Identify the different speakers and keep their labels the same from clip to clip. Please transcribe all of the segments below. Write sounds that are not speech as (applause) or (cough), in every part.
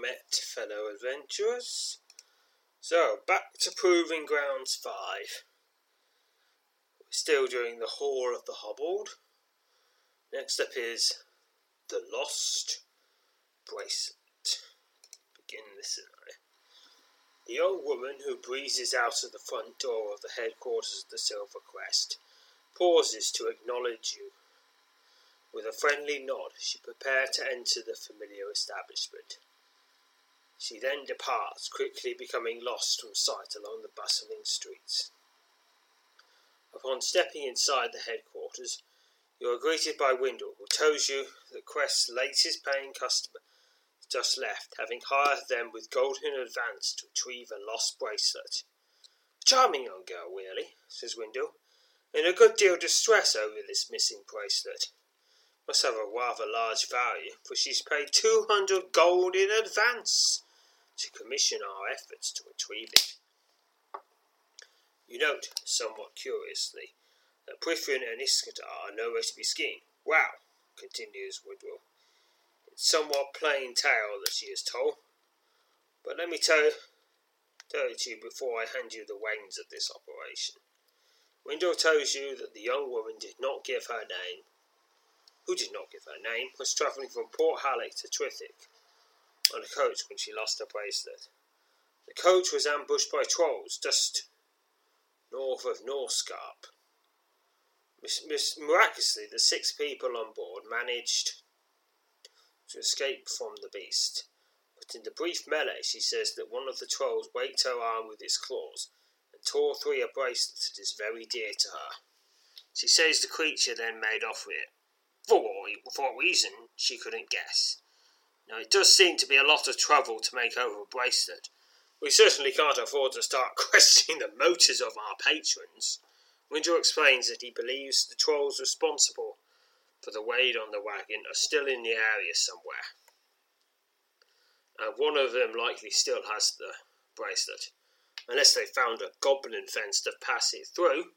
Speaker 1: Met, fellow adventurers. So, back to Proving Grounds 5. We're still doing the Hall of the Hobbled. Next up is The Lost Bracelet. Begin the scenario. The young woman who breezes out of the front door of the headquarters of the Silver Crest pauses to acknowledge you. With a friendly nod, she prepared to enter the familiar establishment. She then departs, quickly becoming lost from sight along the bustling streets. Upon stepping inside the headquarters, you are greeted by Windle, who tells you that Quest's latest paying customer has just left, having hired them with gold in advance to retrieve a lost bracelet. A charming young girl, really, says Windle, in a good deal of distress over this missing bracelet. Must have a rather large value, for she's paid two hundred gold in advance to commission our efforts to retrieve it. You note, somewhat curiously, that Prythian and Iskandar are nowhere to be seen. Wow, continues Woodwell. It's somewhat plain tale that she has told, but let me tell, tell it to you before I hand you the reins of this operation. Windle tells you that the young woman did not give her name, who did not give her name, was travelling from Port Halleck to Trithik on a coach when she lost her bracelet. The coach was ambushed by trolls just north of Norskarp. Miraculously, the six people on board managed to escape from the beast. But in the brief melee, she says that one of the trolls waked her arm with his claws and tore through a bracelet that is very dear to her. She says the creature then made off with it. For what reason, she couldn't guess. Now, it does seem to be a lot of trouble to make over a bracelet. We certainly can't afford to start (laughs) questioning the motives of our patrons. Windsor explains that he believes the trolls responsible for the raid on the wagon are still in the area somewhere. And one of them likely still has the bracelet, unless they found a goblin fence to pass it through.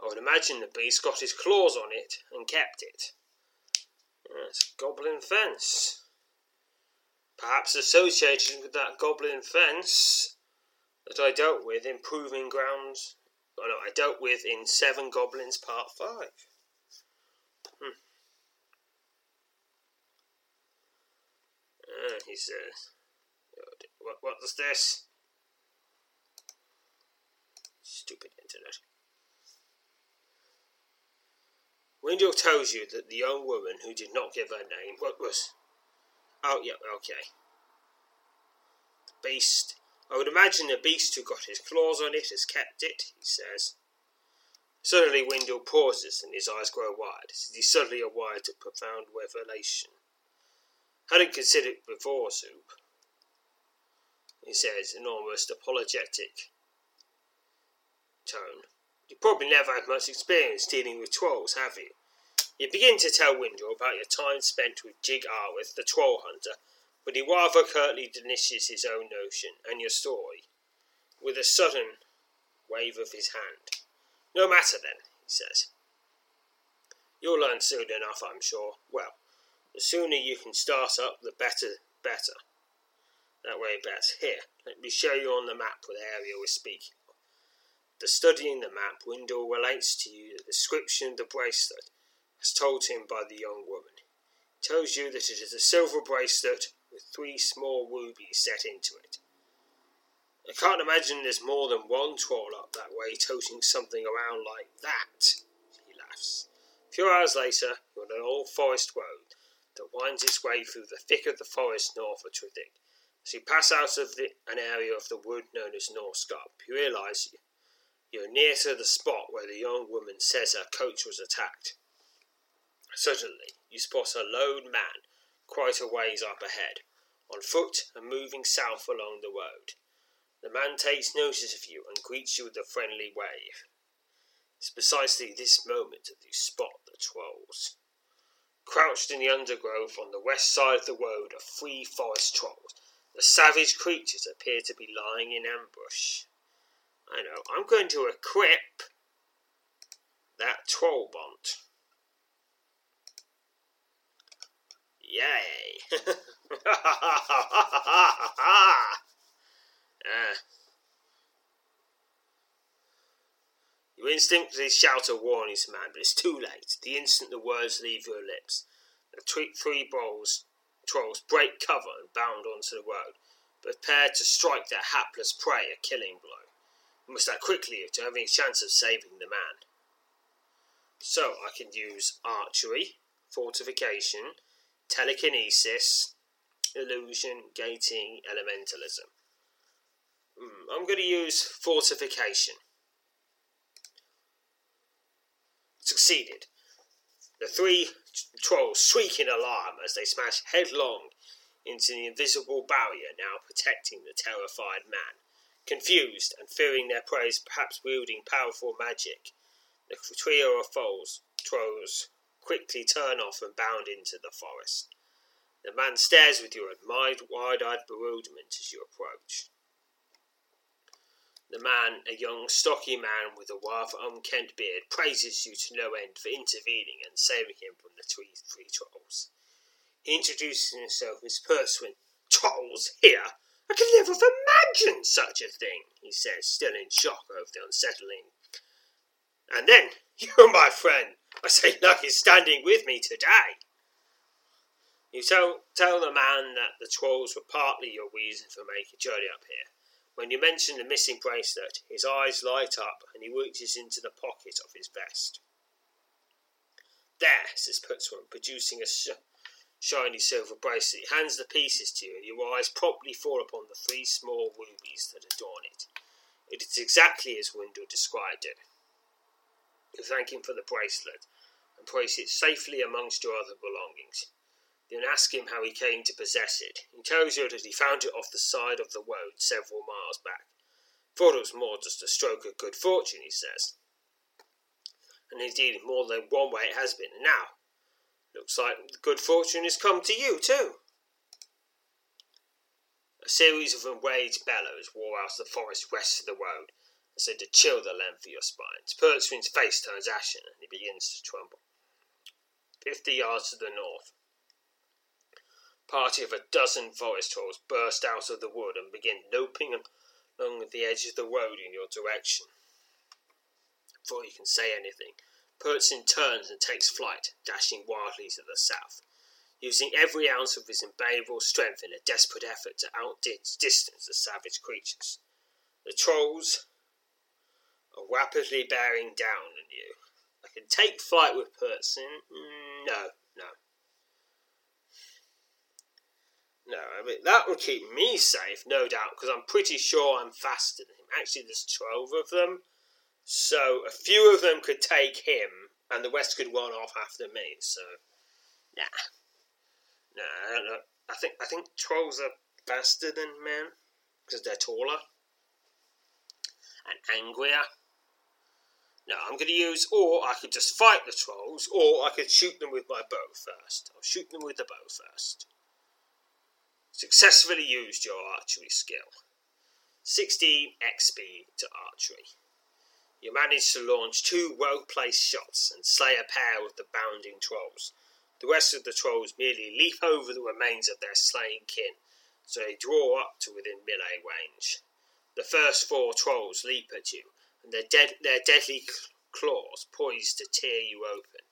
Speaker 1: I would imagine the beast got his claws on it and kept it. Yes, goblin fence perhaps associated with that goblin fence that I dealt with in Proving Grounds. Oh no, I dealt with in Seven Goblins Part 5. Hmm. Uh, he says, what, what's this? Stupid internet. Windle tells you that the young woman who did not give her name, what was Oh, yeah, okay. The beast. I would imagine the beast who got his claws on it has kept it, he says. Suddenly Windle pauses and his eyes grow wide, as he suddenly aware to profound revelation. Hadn't considered it before, Soup. He says in almost apologetic tone. You probably never had much experience dealing with trolls, have you? You begin to tell Windle about your time spent with Jig Arwith, the troll hunter, but he rather curtly diminishes his own notion and your story with a sudden wave of his hand. No matter then, he says. You'll learn soon enough, I'm sure. Well, the sooner you can start up, the better, better. That way, better. Here, let me show you on the map what area we're speaking of. The studying the map, Windle relates to you the description of the bracelet told him by the young woman. Tells you that it is a silver bracelet with three small rubies set into it. I can't imagine there's more than one troll up that way toting something around like that, he laughs. A few hours later, you're on an old forest road that winds its way through the thick of the forest north of Trithik. As you pass out of the, an area of the wood known as Northscarp, you realise you're near to the spot where the young woman says her coach was attacked. Suddenly, you spot a lone man quite a ways up ahead, on foot and moving south along the road. The man takes notice of you and greets you with a friendly wave. It's precisely this moment that you spot the trolls. Crouched in the undergrowth on the west side of the road are three forest trolls. The savage creatures appear to be lying in ambush. I know, I'm going to equip that troll bont. Yay! (laughs) uh, You instinctively shout a warning to man, but it's too late. The instant the words leave your lips, the three balls, trolls break cover and bound onto the road, prepared to strike their hapless prey a killing blow. You must act quickly to have any chance of saving the man. So I can use archery, fortification, telekinesis, illusion, gating, elementalism. Mm, I'm going to use fortification. succeeded. The three trolls shriek in alarm as they smash headlong into the invisible barrier now protecting the terrified man. Confused and fearing their prey is perhaps wielding powerful magic, the trio of trolls quickly turn off and bound into the forest. The man stares with your admired, wide-eyed bewilderment as you approach. The man, a young, stocky man with a rather unkempt beard, praises you to no end for intervening and saving him from the three, three trolls. He introduces himself as Pertwin. Trolls here? I could never have imagined such a thing, he says, still in shock over the unsettling. And then, (laughs) you're my friend. I say (laughs) luck is standing with me today. You tell, tell the man that the trolls were partly your reason for making journey up here. When you mention the missing bracelet, his eyes light up and he reaches into the pocket of his vest. There, says Pertwin, producing a sh- shiny silver bracelet. He hands the pieces to you. Your eyes promptly fall upon the three small rubies that adorn it. It is exactly as Wendell described it. You thank him for the bracelet and place it safely amongst your other belongings. Then ask him how he came to possess it. He tells you that he found it off the side of the road several miles back. Thought it was more just a stroke of good fortune, he says. And indeed, more than one way it has been. Now, looks like good fortune has come to you, too. A series of enraged bellows roar out the forest west of the road, as though to chill the length of your spine. Pertwin's face turns ashen, and he begins to tremble. Fifty yards to the north, party of a dozen forest trolls burst out of the wood and begin loping along the edge of the road in your direction. Before you can say anything, Pertwin turns and takes flight, dashing wildly to the south, using every ounce of his invaluable strength in a desperate effort to outdistance the savage creatures. The trolls are rapidly bearing down on you. I can take flight with Pertwin. Mm, no, no. No, I mean, that would keep me safe, no doubt, because I'm pretty sure I'm faster than him. Actually, there's 12 of them, so a few of them could take him, and the rest could run off after me, so, nah. No, I don't know. I think, I think trolls are faster than men, because they're taller, and angrier. No, I'm going to use, or I could just fight the trolls, or I could shoot them with my bow first. I'll shoot them with the bow first. Successfully used your archery skill. 16 XP to archery. You manage to launch two well placed shots and slay a pair of the bounding trolls. The rest of the trolls merely leap over the remains of their slain kin, so they draw up to within melee range. The first four trolls leap at you, and their, dead, their deadly claws poised to tear you open.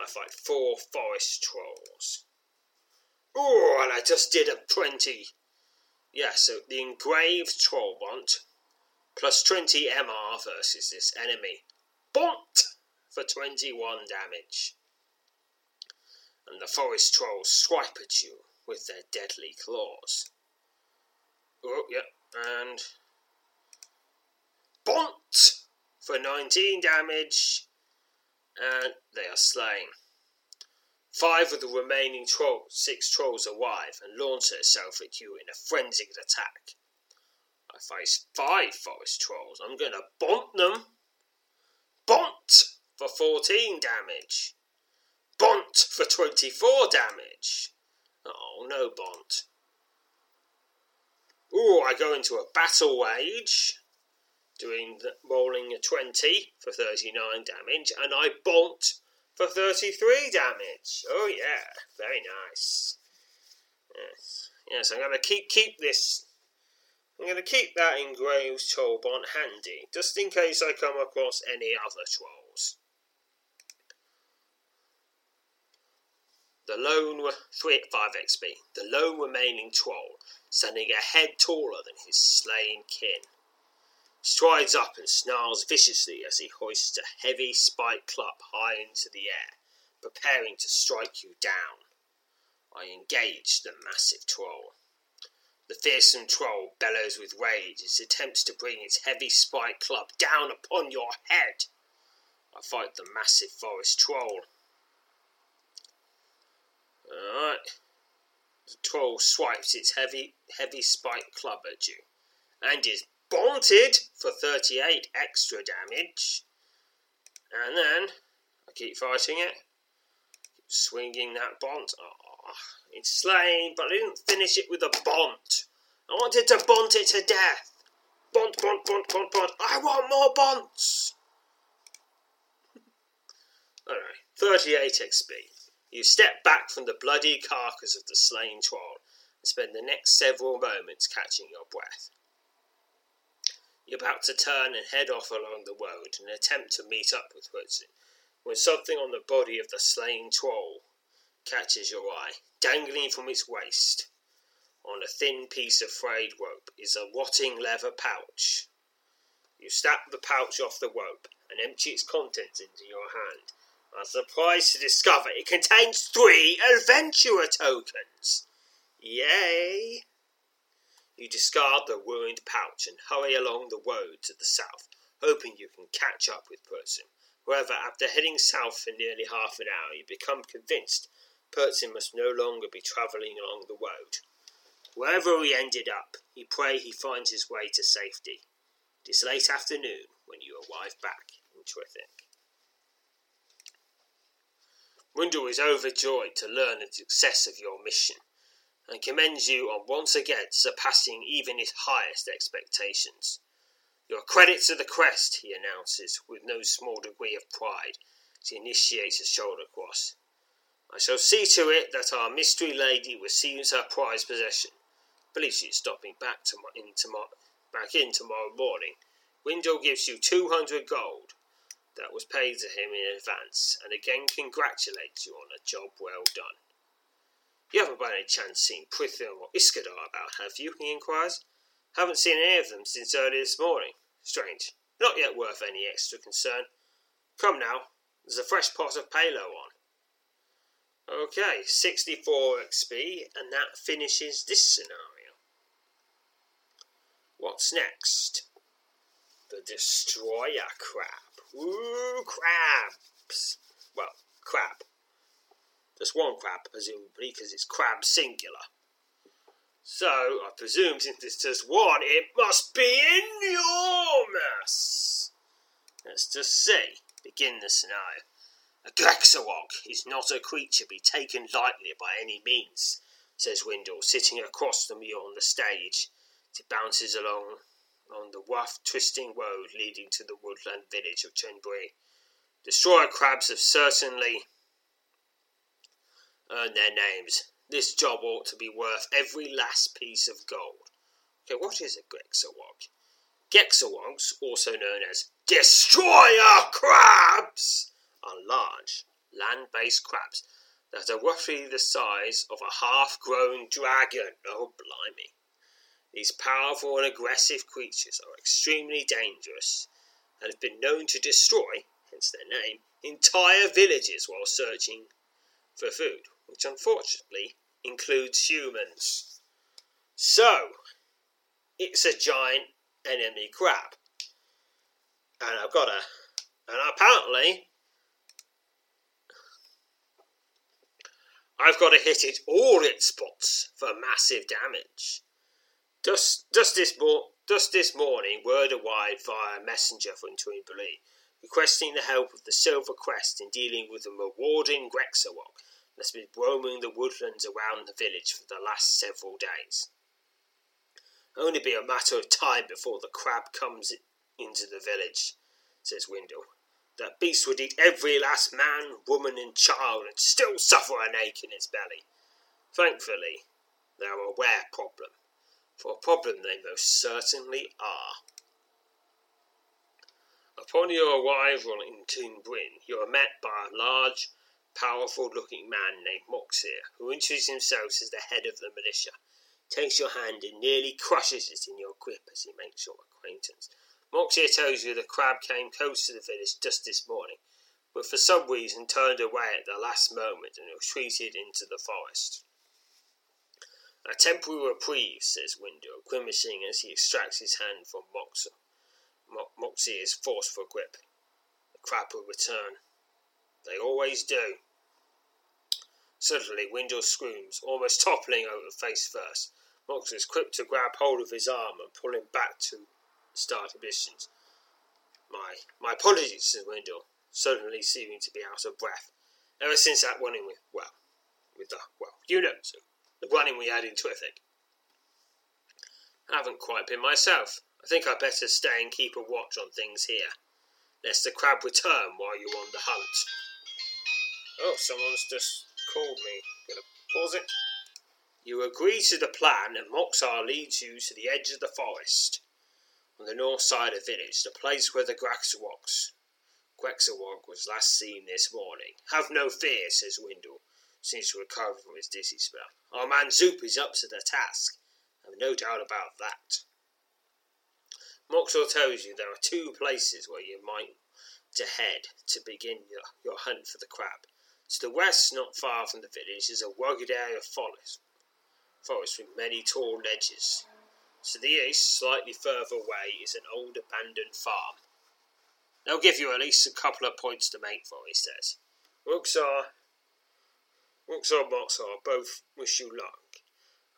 Speaker 1: I fight four forest trolls. Oh, and I just did a 20. Yeah, so the engraved Trollbont plus 20 MR versus this enemy. Bont for 21 damage. And the forest trolls swipe at you with their deadly claws. Oh, yep, yeah, and. Bont for 19 damage. And they are slain. Five of the remaining troll, six trolls arrive and launch herself at you in a frenzied attack. I face five forest trolls. I'm gonna bont them. Bont for 14 damage. Bont for 24 damage. Oh, no Bont. Ooh, I go into a battle rage, doing the, rolling a 20 for 39 damage, and I Bont for 33 damage. Oh yeah, very nice. Yes, yes. I'm gonna keep keep this. I'm gonna keep that engraved trollbont handy, just in case I come across any other trolls. The lone three five XP. The lone remaining troll, standing a head taller than his slain kin strides up and snarls viciously as he hoists a heavy spiked club high into the air, preparing to strike you down. I engage the massive troll. The fearsome troll bellows with rage as it attempts to bring its heavy spiked club down upon your head. I fight the massive forest troll. Alright. The troll swipes its heavy, heavy spiked club at you and is Bonted for 38 extra damage. And then I keep fighting it. Keep swinging that bont. Oh, it's slain, but I didn't finish it with a bont. I wanted to bont it to death. Bont, bont, bont, bont, bont. I want more bonts. (laughs) Alright, 38 XP. You step back from the bloody carcass of the slain troll and spend the next several moments catching your breath. You're about to turn and head off along the road in an attempt to meet up with Hudson, when something on the body of the slain troll catches your eye. Dangling from its waist, on a thin piece of frayed rope, is a rotting leather pouch. You snap the pouch off the rope and empty its contents into your hand. Are surprised to discover it contains three adventurer tokens. Yay! You discard the ruined pouch and hurry along the road to the south, hoping you can catch up with Pertwin. However, after heading south for nearly half an hour, you become convinced Pertwin must no longer be travelling along the road. Wherever he ended up, you pray he finds his way to safety. It is late afternoon when you arrive back in Trithik. Wendell is overjoyed to learn the success of your mission and commends you on once again surpassing even his highest expectations. Your credit to the crest, he announces, with no small degree of pride, as he initiates a shoulder cross. I shall see to it that our mystery lady receives her prized possession. Believe she's stopping back, to, in, tomorrow, back in tomorrow morning. Wendell gives you 200 gold. That was paid to him in advance, and again congratulates you on a job well done. You haven't by any chance seen Prithian or Iskadar about, have you? he inquires. Haven't seen any of them since early this morning. Strange. Not yet worth any extra concern. Come now, there's a fresh pot of Palo on. Okay, 64 XP, and that finishes this scenario. What's next? The Destroyer Crab. Ooh, crabs! Well, crab. Just one crab, presumably, because it's crab singular. So, I presume since it's just one, it must be enormous! Let's just see. Begin the scenario. A Grexawog is not a creature to be taken lightly by any means, says Wendell, sitting across from you on the stage it bounces along on the rough, twisting road leading to the woodland village of Chenbui. Destroyer crabs have certainly earn their names. This job ought to be worth every last piece of gold. Okay, what is a Grexawog? Grexawogs, also known as destroyer crabs, are large, land based crabs that are roughly the size of a half grown dragon. Oh, blimey. These powerful and aggressive creatures are extremely dangerous and have been known to destroy, hence their name, entire villages while searching for food, which unfortunately includes humans. So, it's a giant enemy crab. And I've got a. And apparently, I've got to hit it all its spots for massive damage. Just, just, this, just this morning, word arrived via messenger from Twinblee, requesting the help of the Silver Crest in dealing with the marauding Grexawog that's been roaming the woodlands around the village for the last several days. Only be a matter of time before the crab comes into the village, says Windle. That beast would eat every last man, woman, and child and still suffer an ache in its belly. Thankfully, they are a rare problem, for a problem they most certainly are. Upon your arrival in Toonbrin, you are met by a large, powerful looking man named Moxir, who introduces himself as the head of the militia, takes your hand and nearly crushes it in your grip as he makes your acquaintance. Moxie tells you the crab came close to the village just this morning, but for some reason turned away at the last moment and retreated into the forest. A temporary reprieve, says Windle, grimacing as he extracts his hand from Moxie. Mo- Moxie's forceful grip. The crab will return. They always do. Suddenly, Windle screams, almost (laughs) toppling over face first. Moxie is quick to grab hold of his arm and pull him back to start emissions. My my apologies, says Wendell, suddenly seeming to be out of breath. Ever since that running with well, with the well, you know, so the running we had in Trithik. I haven't quite been myself. I think I'd better stay and keep a watch on things here, lest the crab return while you're on the hunt. Oh, someone's just called me. Gonna pause it. You agree to the plan, and Moxar leads you to the edge of the forest on the north side of the village, the place where the Graxawoks Quexawog was last seen this morning. Have no fear, says Windle, seems to recover from his dizzy spell. Our man Zoop is up to the task. I've no doubt about that. Moxor tells you there are two places where you might to head to begin your, your hunt for the crab. To the west, not far from the village, is a rugged area of forest, forest with many tall ledges. To the east, slightly further away, is an old abandoned farm. They'll give you at least a couple of points to make for, he says. Ruxar, Ruxar and Moxar both wish you luck,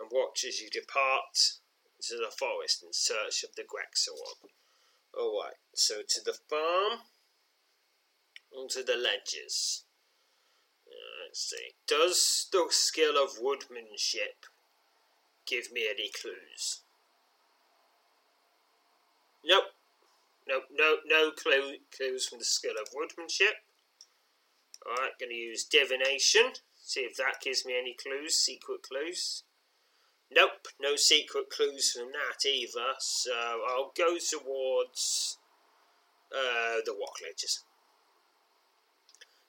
Speaker 1: and watch as you depart into the forest in search of the Grexawog. Alright, so to the farm, onto the ledges. See. Does the skill of woodmanship give me any clues? Nope. Nope, no, no clue, clues from the skill of woodmanship. Alright, going to use divination. See if that gives me any clues, secret clues. Nope, no secret clues from that either. So I'll go towards uh, the rock ledges.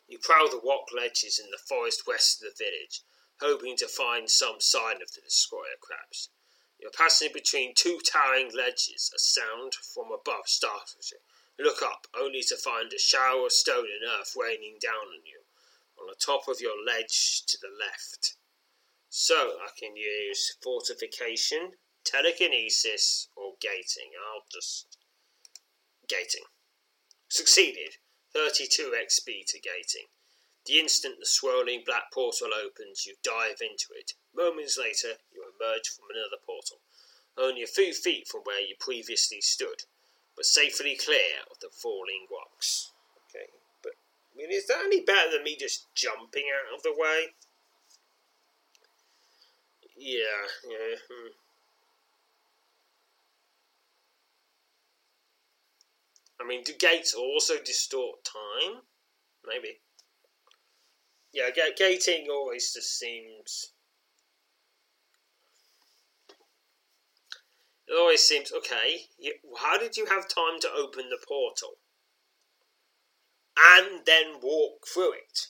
Speaker 1: You prowl the rock ledges in the forest west of the village, hoping to find some sign of the destroyer crabs. You're passing between two towering ledges. A sound from above startles you. Look up, only to find a shower of stone and earth raining down on you, on the top of your ledge to the left. So I can use fortification, telekinesis, or gating. I'll just. gating. Succeeded. 32 XP to gating. The instant the swirling black portal opens, you dive into it. Moments later, you emerge from another portal, only a few feet from where you previously stood, but safely clear of the falling rocks. Okay, but I mean, is that any better than me just jumping out of the way? Yeah, yeah. Hmm. I mean, do gates also distort time? Maybe. Yeah, gating always just seems. It always seems okay. You, how did you have time to open the portal and then walk through it?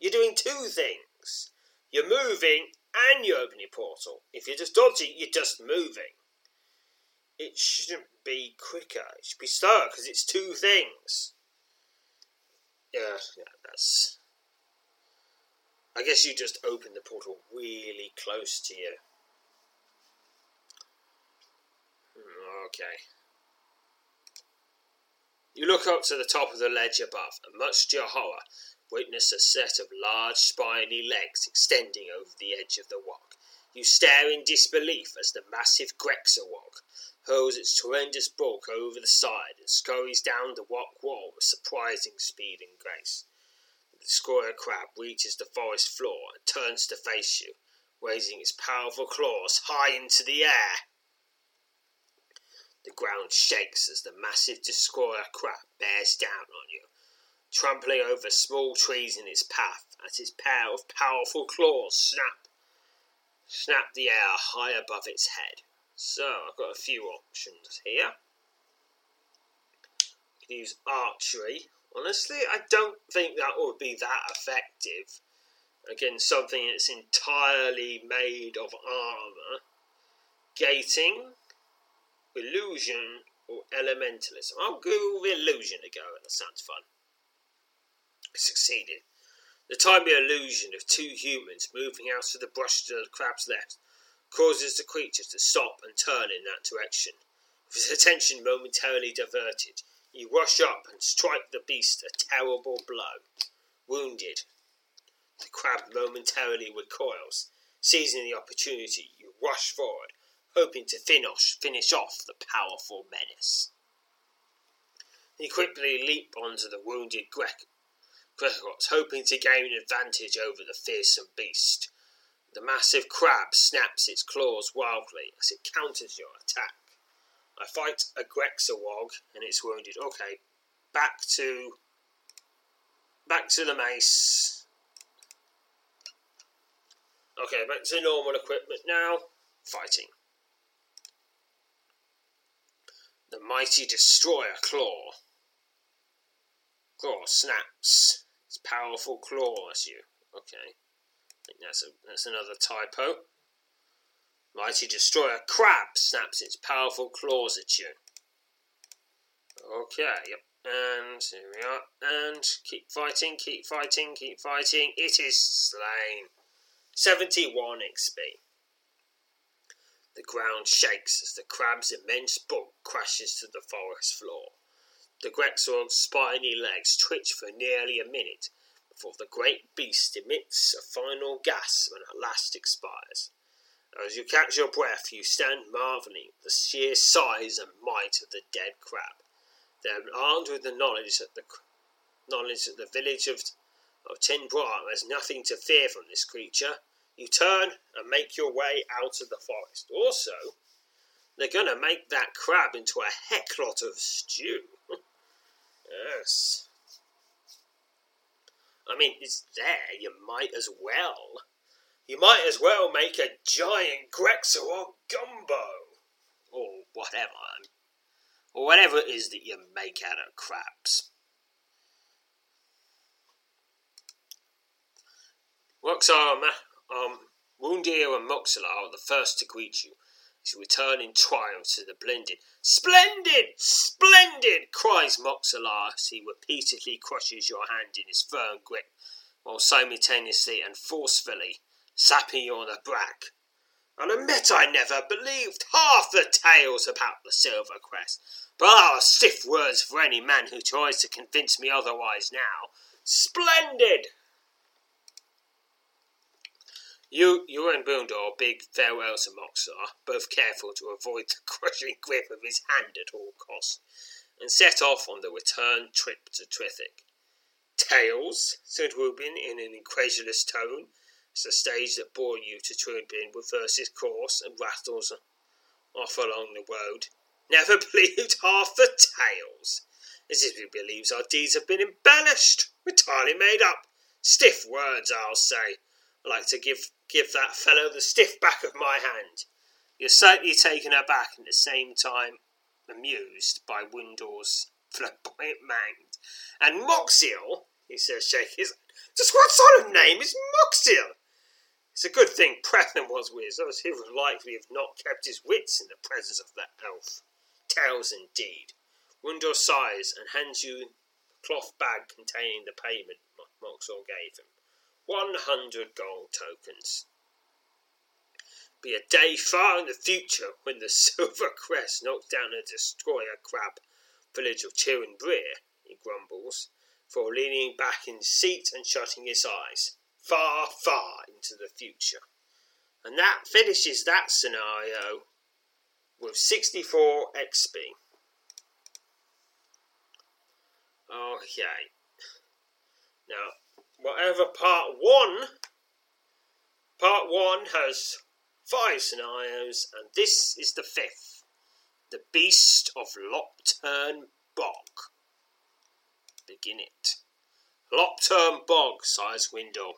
Speaker 1: You're doing two things. things. You're moving and you open your portal. If you're just dodging, you're just moving. It shouldn't be quicker. It should be slower because it's two things. Yeah, yeah, that's. I guess you just open the portal really close to you. Hmm, okay. You look up to the top of the ledge above, and much to your horror, witness a set of large spiny legs extending over the edge of the walk. You stare in disbelief as the massive Grexawog hurls its tremendous bulk over the side and scurries down the rock wall with surprising speed and grace. The destroyer crab reaches the forest floor and turns to face you, raising its powerful claws high into the air. The ground shakes as the massive destroyer crab bears down on you, trampling over small trees in its path as its pair of powerful claws snap snap the air high above its head. So I've got a few options here. You can use archery. Honestly, I don't think that would be that effective against something that's entirely made of armor. Gating illusion or elementalism. I'll go with illusion to go, that sounds fun. I succeeded. The tiny illusion of two humans moving out of the brush to the crab's left causes the creature to stop and turn in that direction. With his attention momentarily diverted, you rush up and strike the beast a terrible blow. Wounded, the crab momentarily recoils. Seizing the opportunity, you rush forward hoping to finish, finish off the powerful menace. He quickly leaped onto the wounded Greg- hoping to gain an advantage over the fearsome beast. The massive crab snaps its claws wildly as it counters your attack. I fight a Grexawog and it's wounded. Okay, back to back to the mace. Okay, back to normal equipment now. Fighting. The mighty destroyer claw. Claw snaps. Its powerful claw as you. Okay. Think that's a that's another typo. Mighty destroyer crab snaps its powerful claws at you. Okay, yep. And here we are. And keep fighting, keep fighting, keep fighting. It is slain. 71 XP. The ground shakes as the crab's immense bulk crashes to the forest floor. The Grexawog's spiny legs twitch for nearly a minute before the great beast emits a final gasp and at last expires. As you catch your breath, you stand marveling at the sheer size and might of the dead crab. Then, armed with the knowledge that the knowledge that the village of of Tin has nothing to fear from this creature, you turn and make your way out of the forest. Also, they're going to make that crab into a heck lot of stew. (laughs) yes. I mean, it's there. You might as well. You might as well make a giant Grexawog gumbo. Or whatever. Or whatever it is that you make out of crabs. Armor um, Woundir and Moxelar are the first to greet you you return in triumph to the blended. Splendid! Splendid! cries Moxelar as he repeatedly crushes your hand in his firm grip, while simultaneously and forcefully sapping you on the back. And admit I never believed half the tales about the Silver Crest, but are stiff words for any man who tries to convince me otherwise now. Splendid! You, you and Boondor bid farewell to Moxar, both careful to avoid the (laughs) crushing grip of his hand at all costs, and set off on the return trip to Trithik. Tails, said Reuben in an incredulous tone, as the stage that bore you to Trilbin reverses course and rattles off along the road. Never (laughs) believed half the tales, as if he believes our deeds have been embellished, entirely made up. Stiff words, I'll say. I like to give give that fellow the stiff back of my hand. You're certainly taken aback and at the same time amused by Windor's (laughs) flamboyant mind. And Moxiel, he says, shaking his head Just what sort of name is Moxil? It's a good thing Prathnam was with us, he would likely have not kept his wits in the presence of that elf. Tales indeed. Windor sighs and hands you a cloth bag containing the payment Moxil gave him. One hundred gold tokens. Be a day far in the future when the (laughs) Silver Crest knocked down a destroyer crab village of Chirin Breer, he grumbles, for leaning back in his seat and shutting his eyes far, far into the future. And that finishes that scenario with 64 XP. Okay. Now, whatever part one, part one has five scenarios, and this is the fifth The Beast of Lopturn Bog. Begin it. Lopturn Bog, sighs Windle.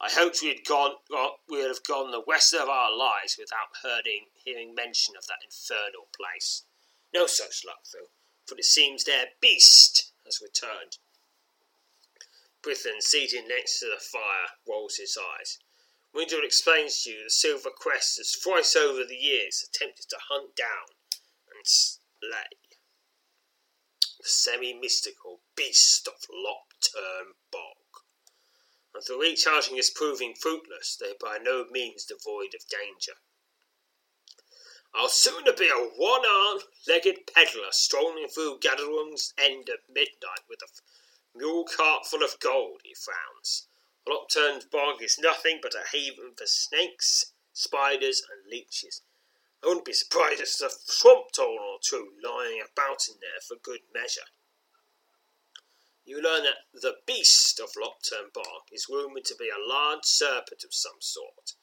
Speaker 1: I hoped we had gone, we would have gone the rest of our lives without hearing, hearing mention of that infernal place. No such luck, though, for it seems their beast has returned. Brithen, seated next to the fire, rolls his eyes. Windle explains to you the Silver Crest has thrice over the years attempted to hunt down and slay the semi-mystical beast of Lopturn Bog and the recharging is proving fruitless, though by no means devoid of danger. I'll sooner be a one-armed legged peddler strolling through Gadorung's End at midnight with a mule cart full of gold, he frowns. Lopturn's bog is nothing but a haven for snakes, spiders, and leeches. I wouldn't be surprised if there's a swamp toll or two lying about in there for good measure you learn that the beast of Lopturn Bog is rumoured to be a large serpent of some sort.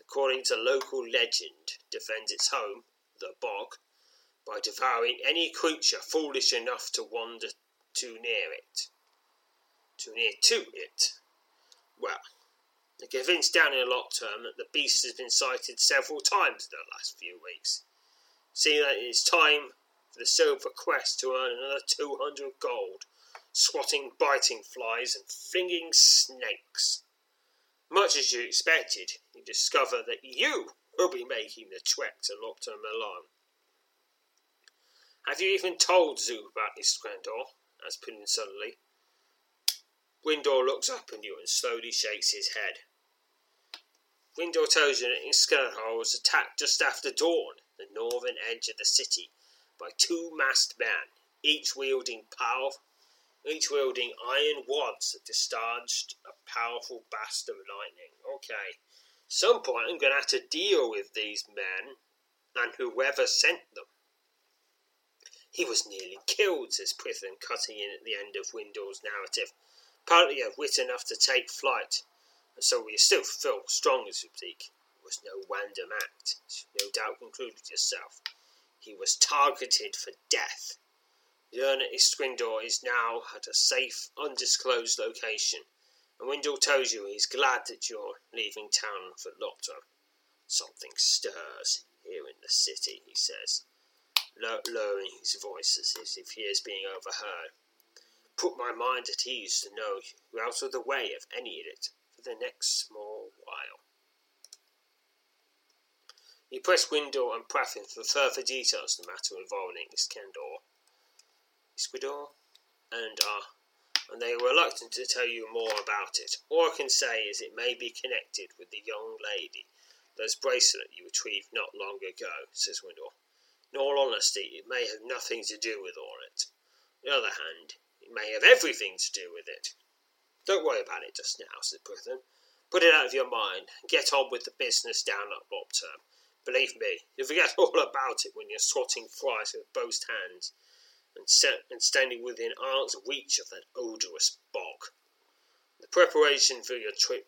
Speaker 1: According to local legend, defends its home, the bog, by devouring any creature foolish enough to wander too near it. Too near to it. Well, the convinced down in Lopturn that the beast has been sighted several times in the last few weeks. Seeing that it is time for the Silver Quest to earn another 200 gold swatting biting flies and flinging snakes. Much as you expected, you discover that you will be making the trek to Lopturn Milan. Have you even told Zoo about Iskrendor? asked Puddin suddenly. Windor looks up at you and slowly shakes his head. Windor tells you that was attacked just after dawn, the northern edge of the city, by two masked men, each wielding powerful each wielding iron wads that discharged a powerful blast of lightning. Okay, some point I'm going to have to deal with these men and whoever sent them. He was nearly killed, says Prithen, cutting in at the end of Windor's narrative. Partly of wit enough to take flight, and so we still feel strong as. It was no random act, no doubt concluded yourself. He was targeted for death Learn that Iskrendor is now at a safe, undisclosed location, and Windle tells you he's glad that you're leaving town for Lopturn. Something stirs here in the city, he says, lowering his voice as if he is being overheard. Put my mind at ease to know you're out of the way of any of it for the next small while. He pressed Windor and Prathin for further details of the matter involving Iskrendor. Isquidor and uh, and they are reluctant to tell you more about it. All I can say is it may be connected with the young lady, those bracelet you retrieved not long ago, says Windor. In all honesty, it may have nothing to do with all it. On the other hand, it may have everything to do with it. Don't worry about it just now, said Prithen. Put it out of your mind and get on with the business down at Lopturn. Believe me, you'll forget (laughs) all about it when you're swatting flies with both hands and, set, and standing within arm's reach of that odorous bog. The preparation for your trip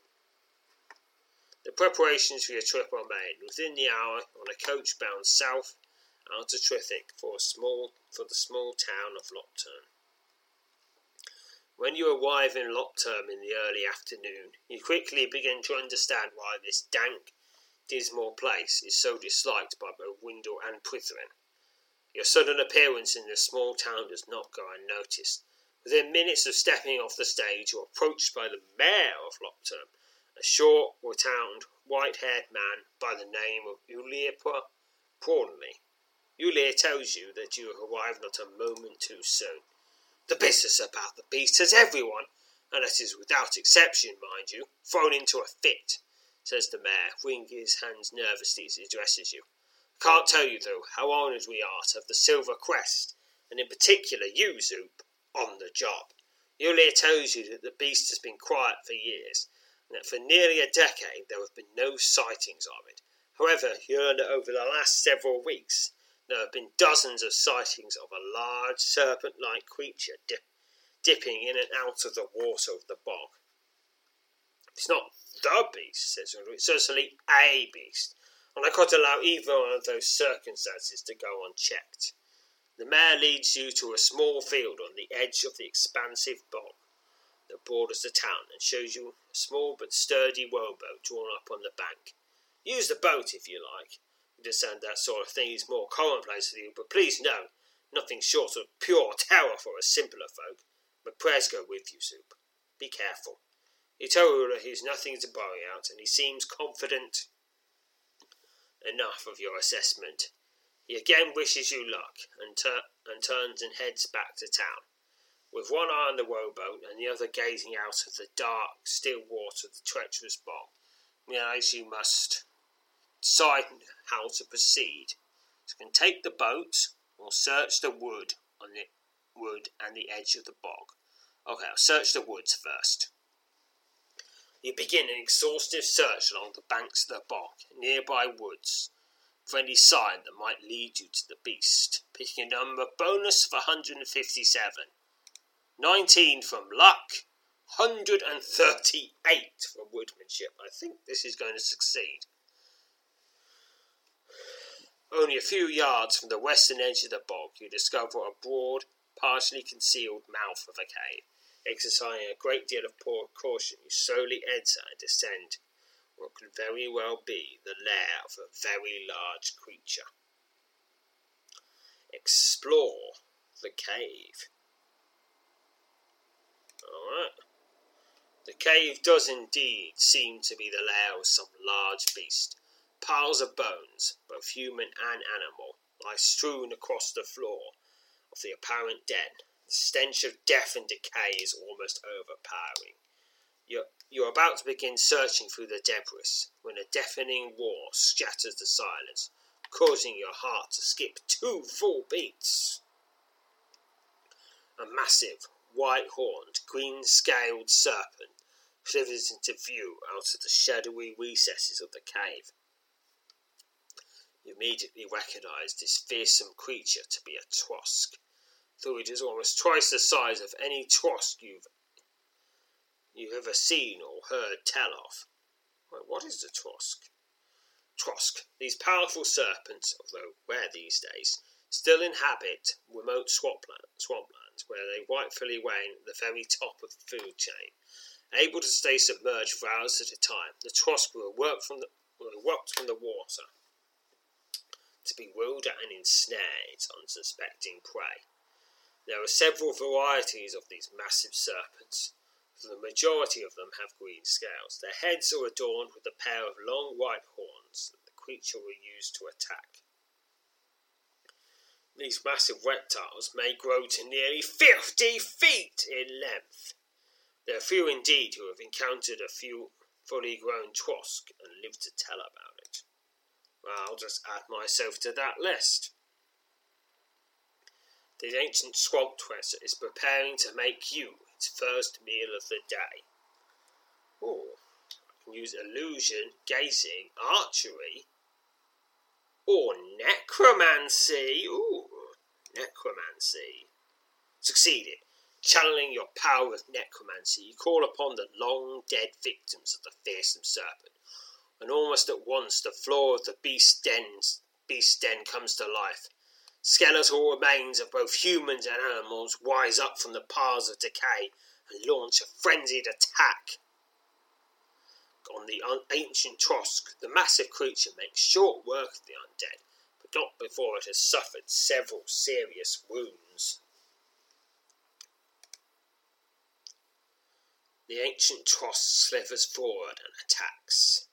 Speaker 1: the preparations for your trip are made within the hour on a coach bound south out of Trithik for a small for the small town of Lopturn. When you arrive in Lopturn in the early afternoon, you quickly begin to understand why this dank, dismal place is so disliked by both Windle and Prithren. Your sudden appearance in the small town does not go unnoticed, Within minutes of stepping off the stage, you are approached by the mayor of Lockton, a short, rotund, white-haired man by the name of Uliapa Prawnley. Ulia tells you that you have arrived not a moment too soon. The business about the beast has everyone, and that is without exception, mind you, thrown into a fit, says the mayor, wringing his hands nervously as he addresses you. Can't tell you, though, how honoured we are to have the Silver Crest, and in particular you, Zoop, on the job. Yulia tells you that the beast has been quiet for years, and that for nearly a decade there have been no sightings of it. However, you learn that over the last several weeks there have been dozens of sightings of a large serpent like creature dip, dipping in and out of the water of the bog. It's not the beast, says Ulrich, it's certainly a beast, and I can't allow either one of those circumstances to go unchecked. The mayor leads you to a small field on the edge of the expansive bog that borders the town and shows you a small but sturdy rowboat drawn up on the bank. Use the boat if you like. Understand that sort of thing is more commonplace with you, but please know, nothing short of pure terror for us simpler folk. But prayers go with you, Zoop. Be careful. You told her he's nothing to worry out, and he seems confident enough of your assessment. He again wishes you luck and, and turns and heads back to town. With one eye on the rowboat and the other gazing out of the dark, still water of the treacherous bog, realize you must decide how to proceed. So you can take the boat or search the wood on the wood and the edge of the bog. Okay, I'll search the woods first. You begin an exhaustive search along the banks of the bog, nearby woods, for any sign that might lead you to the beast, picking a number bonus for 157. 19 from luck, 138 from woodmanship. I think this is going to succeed. Only a few yards from the western edge of the bog, you discover a broad, partially concealed mouth of a cave exercising a great deal of caution, you slowly enter and descend what could very well be the lair of a very large creature. Explore the cave. Alright. The cave does indeed seem to be the lair of some large beast. Piles of bones, both human and animal, lie strewn across the floor of the apparent den, the stench of death and decay is almost overpowering. You're, you're about to begin searching through the debris when a deafening roar shatters the silence, causing your heart to skip two full beats. A massive, white horned, green scaled serpent slithers into view out of the shadowy recesses of the cave. You immediately recognized this fearsome creature to be a Trosk though it is almost twice the size of any Trosk you've you've ever seen or heard tell of. what is the Trosk? Trosk, these powerful serpents, although rare these days, still inhabit remote swampland, swamplands where they rightfully reign at the very top of the food chain. Able to stay submerged for hours at a time, the Trosk will erupt from the, will erupt from the water to bewilder and ensnare its unsuspecting prey. There are several varieties of these massive serpents. The majority of them have green scales. Their heads are adorned with a pair of long white horns that the creature will use to attack. These massive reptiles may grow to nearly 50 feet in length. There are few indeed who have encountered a few fully grown Trosk and lived to tell about. I'll just add myself to that list. The ancient twister is preparing to make you its first meal of the day. Oh, I can use illusion, gazing, archery, or necromancy. Ooh, necromancy. Succeeded. Channeling your power of necromancy, you call upon the long dead victims of the fearsome serpent, and almost at once the floor of the beast den, beast den comes to life. Skeletal remains of both humans and animals rise up from the piles of decay and launch a frenzied attack on the ancient Trosk. The massive creature makes short work of the undead, but not before it has suffered several serious wounds. The ancient Trosk slithers forward and attacks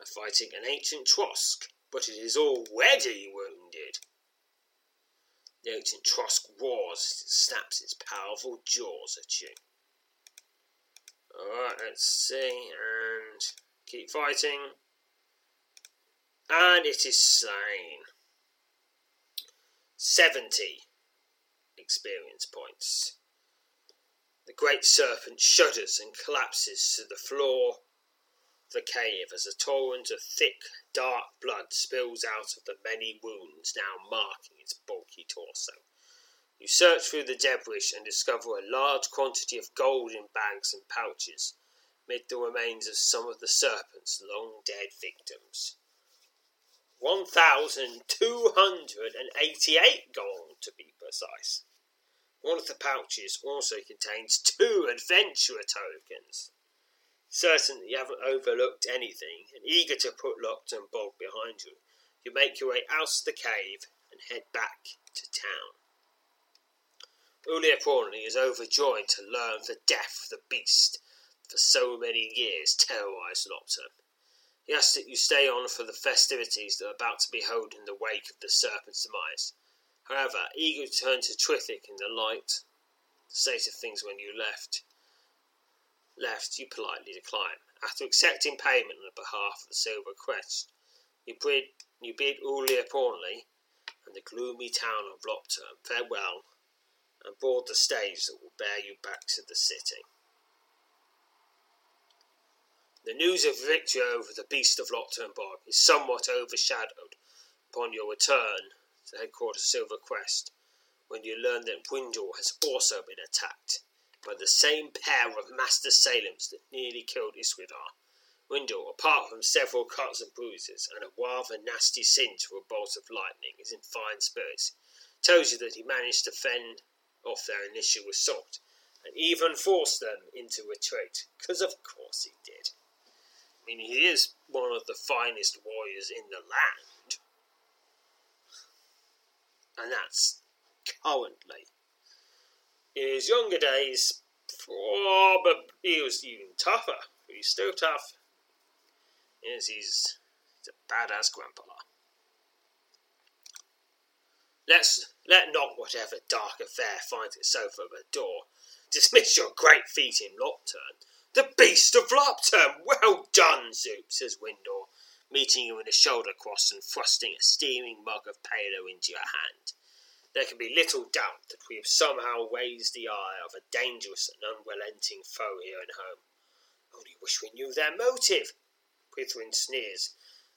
Speaker 1: by fighting an ancient Trosk, but it is already wounded. The ancient Trosk roars as it snaps its powerful jaws at you. Alright, let's see, and keep fighting. And it is slain. 70 experience points. The great serpent shudders and collapses to the floor the cave as a torrent of thick, dark blood spills out of the many wounds now marking its bulky torso. You search through the debris and discover a large quantity of gold in bags and pouches, amid the remains of some of the serpent's long dead victims. 1,288 gold, to be precise. One of the pouches also contains two adventurer tokens. Certain that you haven't overlooked anything, and eager to put Loptern Bog behind you, you make your way out of the cave and head back to town. Ulia Prawnley is overjoyed to learn the death of the beast for so many years terrorized Loptern. He asks that you stay on for the festivities that are about to be held in the wake of the serpent's demise. However, eager to turn to Trithik in the light, the state of things when you left, left, you politely decline. After accepting payment on behalf of the Silver Crest, you bid, you bid Ulia Prawnley and the gloomy town of Loptern farewell and board the stage that will bear you back to the city. The news of victory over the beast of Loptern Bog is somewhat overshadowed upon your return to headquarters Silver Crest when you learn that Windle has also been attacked by the same pair of master Salems that nearly killed Iswidar. Windle, apart from several cuts and bruises and a rather nasty singe for a bolt of lightning, is in fine spirits. Tells you that he managed to fend off their initial assault and even forced them into retreat, because of course he did. I mean, he is one of the finest warriors in the land. And that's currently. In his younger days, probably he was even tougher, but he's still tough. Yes, he's, he's a badass grandpa. Let's let not whatever dark affair finds itself at the door dismiss your great feat in Loptern. the beast of Loptern! Well done, Zoop, says Windor, meeting you in a shoulder cross and thrusting a steaming mug of Palo into your hand. There can be little doubt that we have somehow raised the ire of a dangerous and unrelenting foe here at home. Only wish we knew their motive. Prithrin sneers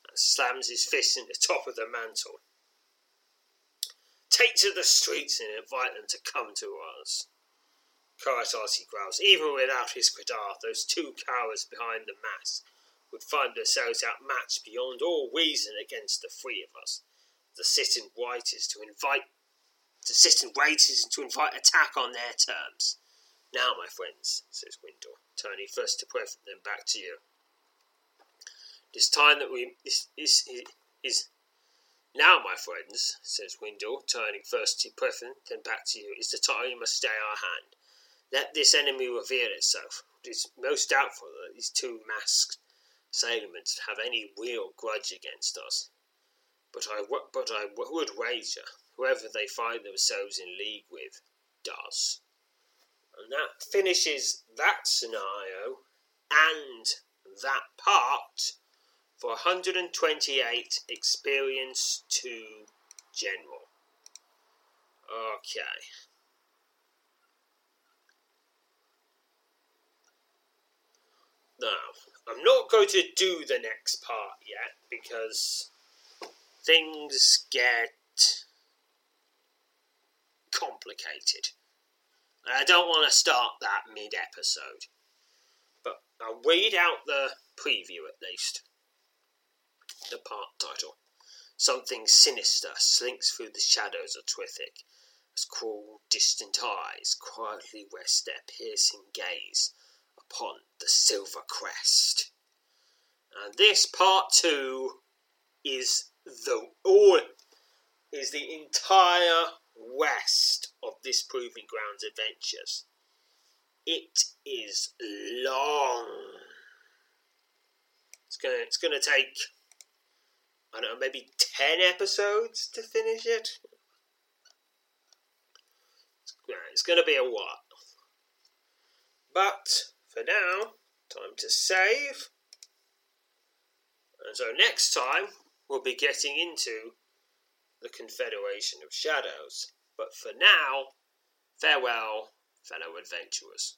Speaker 1: and slams his fist in the top of the mantle. Take to the streets and invite them to come to us. Karatasi growls. Even without his Quidar, those two cowards behind the mask would find themselves outmatched beyond all reason against the three of us. The sit and wait is to invite to sit and wait is to invite attack on their terms. Now, my friends, says Windle, turning first to Pref, then back to you. It is time that we is is is now, my friends, says Windle, turning first to Prefin, then back to you, is the time we must stay our hand. Let this enemy reveal itself. It is most doubtful that these two masked sailormen have any real grudge against us. But I, but I would wager whoever they find themselves in league with does. And that finishes that scenario and that part for 128 experience to general. Okay. Now, I'm not going to do the next part yet because things get complicated. I don't want to start that mid episode. But I'll read out the preview at least. The part title. Something sinister slinks through the shadows of Trithik as cruel, distant eyes quietly rest their piercing gaze upon the Silver Crest. And this part two is the all is the entire west of this Proving Grounds adventures. it is long. It's gonna it's gonna take I don't know maybe ten episodes to finish it. It's, it's gonna be a while. But for now, time to save. And so next time we'll be getting into the Confederation of Shadows. But for now, farewell, fellow adventurers.